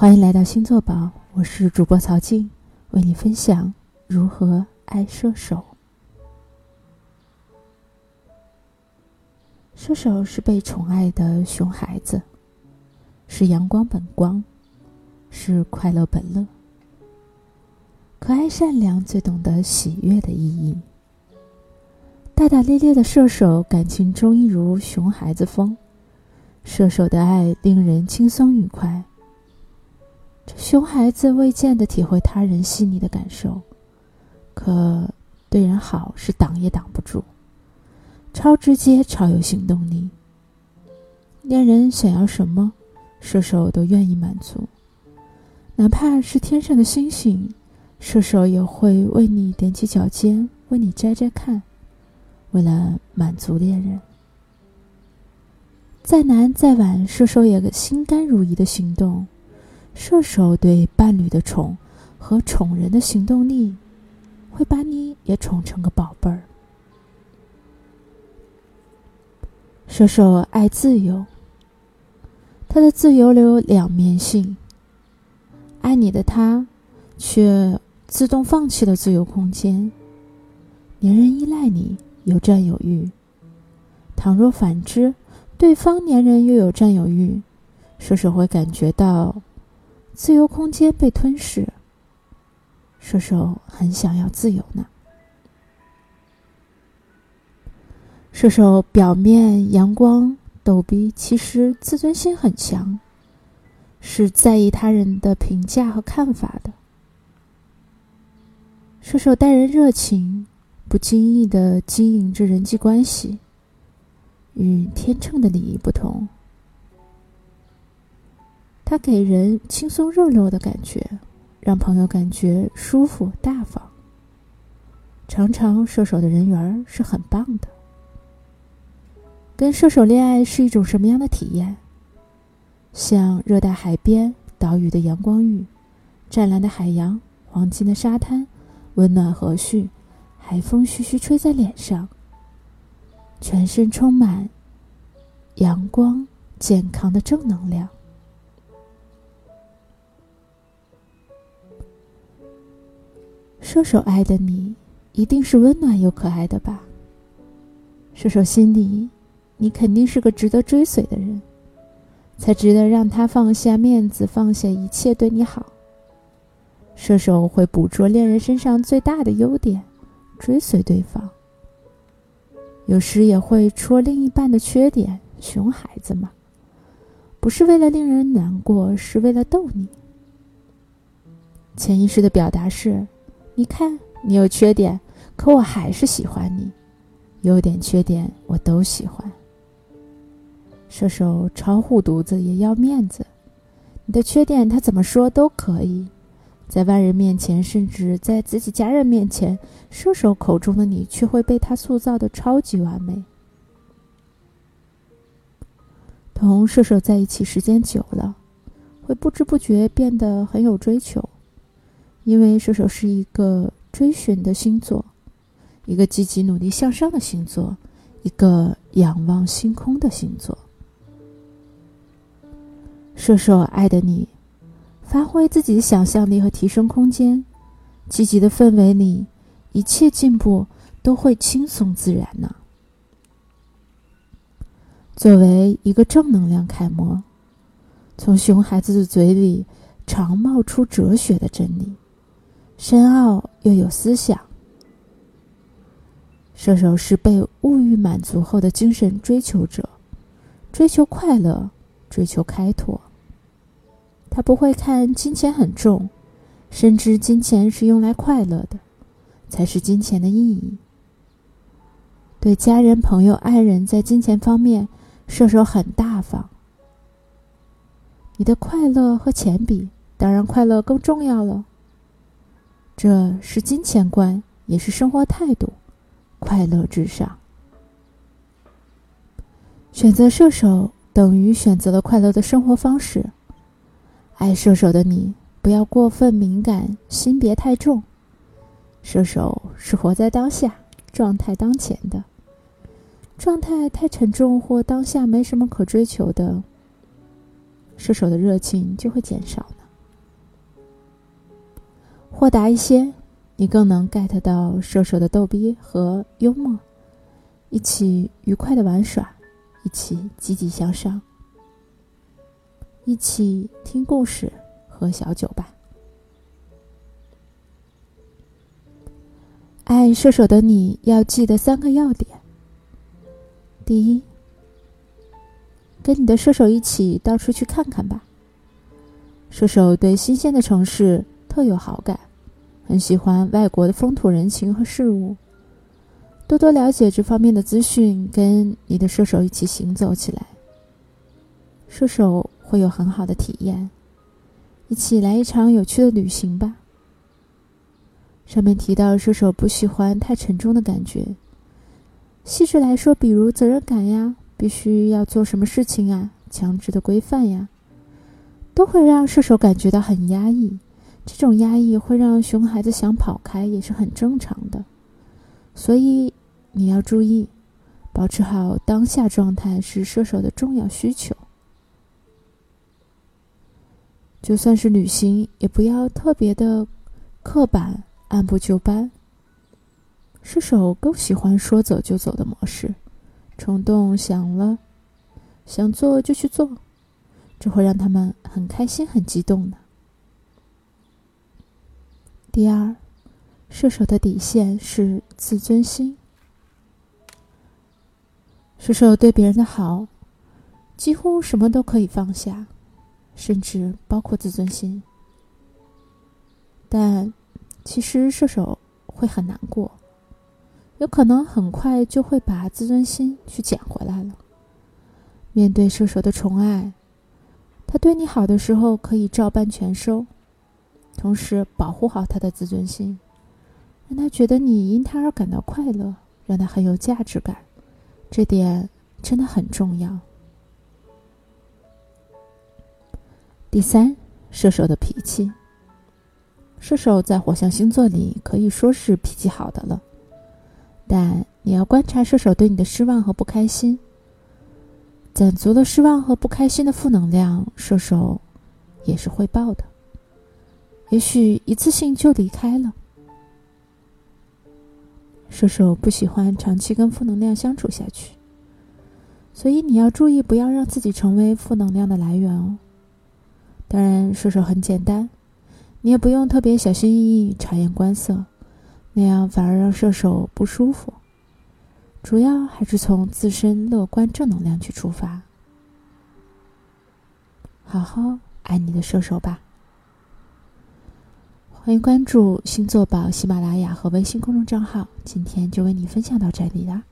欢迎来到星座宝，我是主播曹静，为你分享如何爱射手。射手是被宠爱的熊孩子，是阳光本光，是快乐本乐，可爱善良，最懂得喜悦的意义。大大咧咧的射手，感情中一如熊孩子风。射手的爱令人轻松愉快。熊孩子未见得体会他人细腻的感受，可对人好是挡也挡不住。超直接，超有行动力。恋人想要什么，射手都愿意满足，哪怕是天上的星星，射手也会为你踮起脚尖，为你摘摘看。为了满足恋人，再难再晚，射手也心甘如饴的行动。射手对伴侣的宠和宠人的行动力，会把你也宠成个宝贝儿。射手爱自由，他的自由有两面性。爱你的他，却自动放弃了自由空间，黏人依赖你，有占有欲。倘若反之，对方黏人又有占有欲，射手会感觉到。自由空间被吞噬，射手很想要自由呢。射手表面阳光逗逼，其实自尊心很强，是在意他人的评价和看法的。射手待人热情，不经意的经营着人际关系，与天秤的礼仪不同。他给人轻松热络的感觉，让朋友感觉舒服大方。常常射手的人缘是很棒的。跟射手恋爱是一种什么样的体验？像热带海边岛屿的阳光浴，湛蓝的海洋，黄金的沙滩，温暖和煦，海风徐徐吹在脸上，全身充满阳光、健康的正能量。射手爱的你，一定是温暖又可爱的吧？射手心里，你肯定是个值得追随的人，才值得让他放下面子，放下一切对你好。射手会捕捉恋人身上最大的优点，追随对方。有时也会戳另一半的缺点，熊孩子嘛，不是为了令人难过，是为了逗你。潜意识的表达是。你看，你有缺点，可我还是喜欢你。优点、缺点我都喜欢。射手超护犊子，也要面子。你的缺点他怎么说都可以，在外人面前，甚至在自己家人面前，射手口中的你却会被他塑造的超级完美。同射手在一起时间久了，会不知不觉变得很有追求。因为射手是一个追寻的星座，一个积极努力向上的星座，一个仰望星空的星座。射手爱的你，发挥自己的想象力和提升空间，积极的氛围里，一切进步都会轻松自然呢。作为一个正能量楷模，从熊孩子的嘴里常冒出哲学的真理。深奥又有思想。射手是被物欲满足后的精神追求者，追求快乐，追求开拓。他不会看金钱很重，深知金钱是用来快乐的，才是金钱的意义。对家人、朋友、爱人，在金钱方面，射手很大方。你的快乐和钱比，当然快乐更重要了。这是金钱观，也是生活态度，快乐至上。选择射手等于选择了快乐的生活方式。爱射手的你，不要过分敏感，心别太重。射手是活在当下，状态当前的。状态太沉重或当下没什么可追求的，射手的热情就会减少。豁达一些，你更能 get 到射手的逗逼和幽默，一起愉快的玩耍，一起积极向上，一起听故事，喝小酒吧。爱射手的你要记得三个要点：第一，跟你的射手一起到处去看看吧。射手对新鲜的城市特有好感，很喜欢外国的风土人情和事物。多多了解这方面的资讯，跟你的射手一起行走起来，射手会有很好的体验。一起来一场有趣的旅行吧。上面提到，射手不喜欢太沉重的感觉。细致来说，比如责任感呀，必须要做什么事情啊，强制的规范呀。都会让射手感觉到很压抑，这种压抑会让熊孩子想跑开，也是很正常的。所以你要注意，保持好当下状态是射手的重要需求。就算是旅行，也不要特别的刻板、按部就班。射手更喜欢说走就走的模式，冲动想了，想做就去做。这会让他们很开心、很激动的。第二，射手的底线是自尊心。射手对别人的好，几乎什么都可以放下，甚至包括自尊心。但其实射手会很难过，有可能很快就会把自尊心去捡回来了。面对射手的宠爱。他对你好的时候可以照搬全收，同时保护好他的自尊心，让他觉得你因他而感到快乐，让他很有价值感，这点真的很重要。第三，射手的脾气。射手在火象星座里可以说是脾气好的了，但你要观察射手对你的失望和不开心。攒足了失望和不开心的负能量，射手也是会爆的。也许一次性就离开了。射手不喜欢长期跟负能量相处下去，所以你要注意，不要让自己成为负能量的来源哦。当然，射手很简单，你也不用特别小心翼翼、察言观色，那样反而让射手不舒服。主要还是从自身乐观正能量去出发，好好爱你的射手吧。欢迎关注星座宝喜马拉雅和微信公众账号，今天就为你分享到这里啦。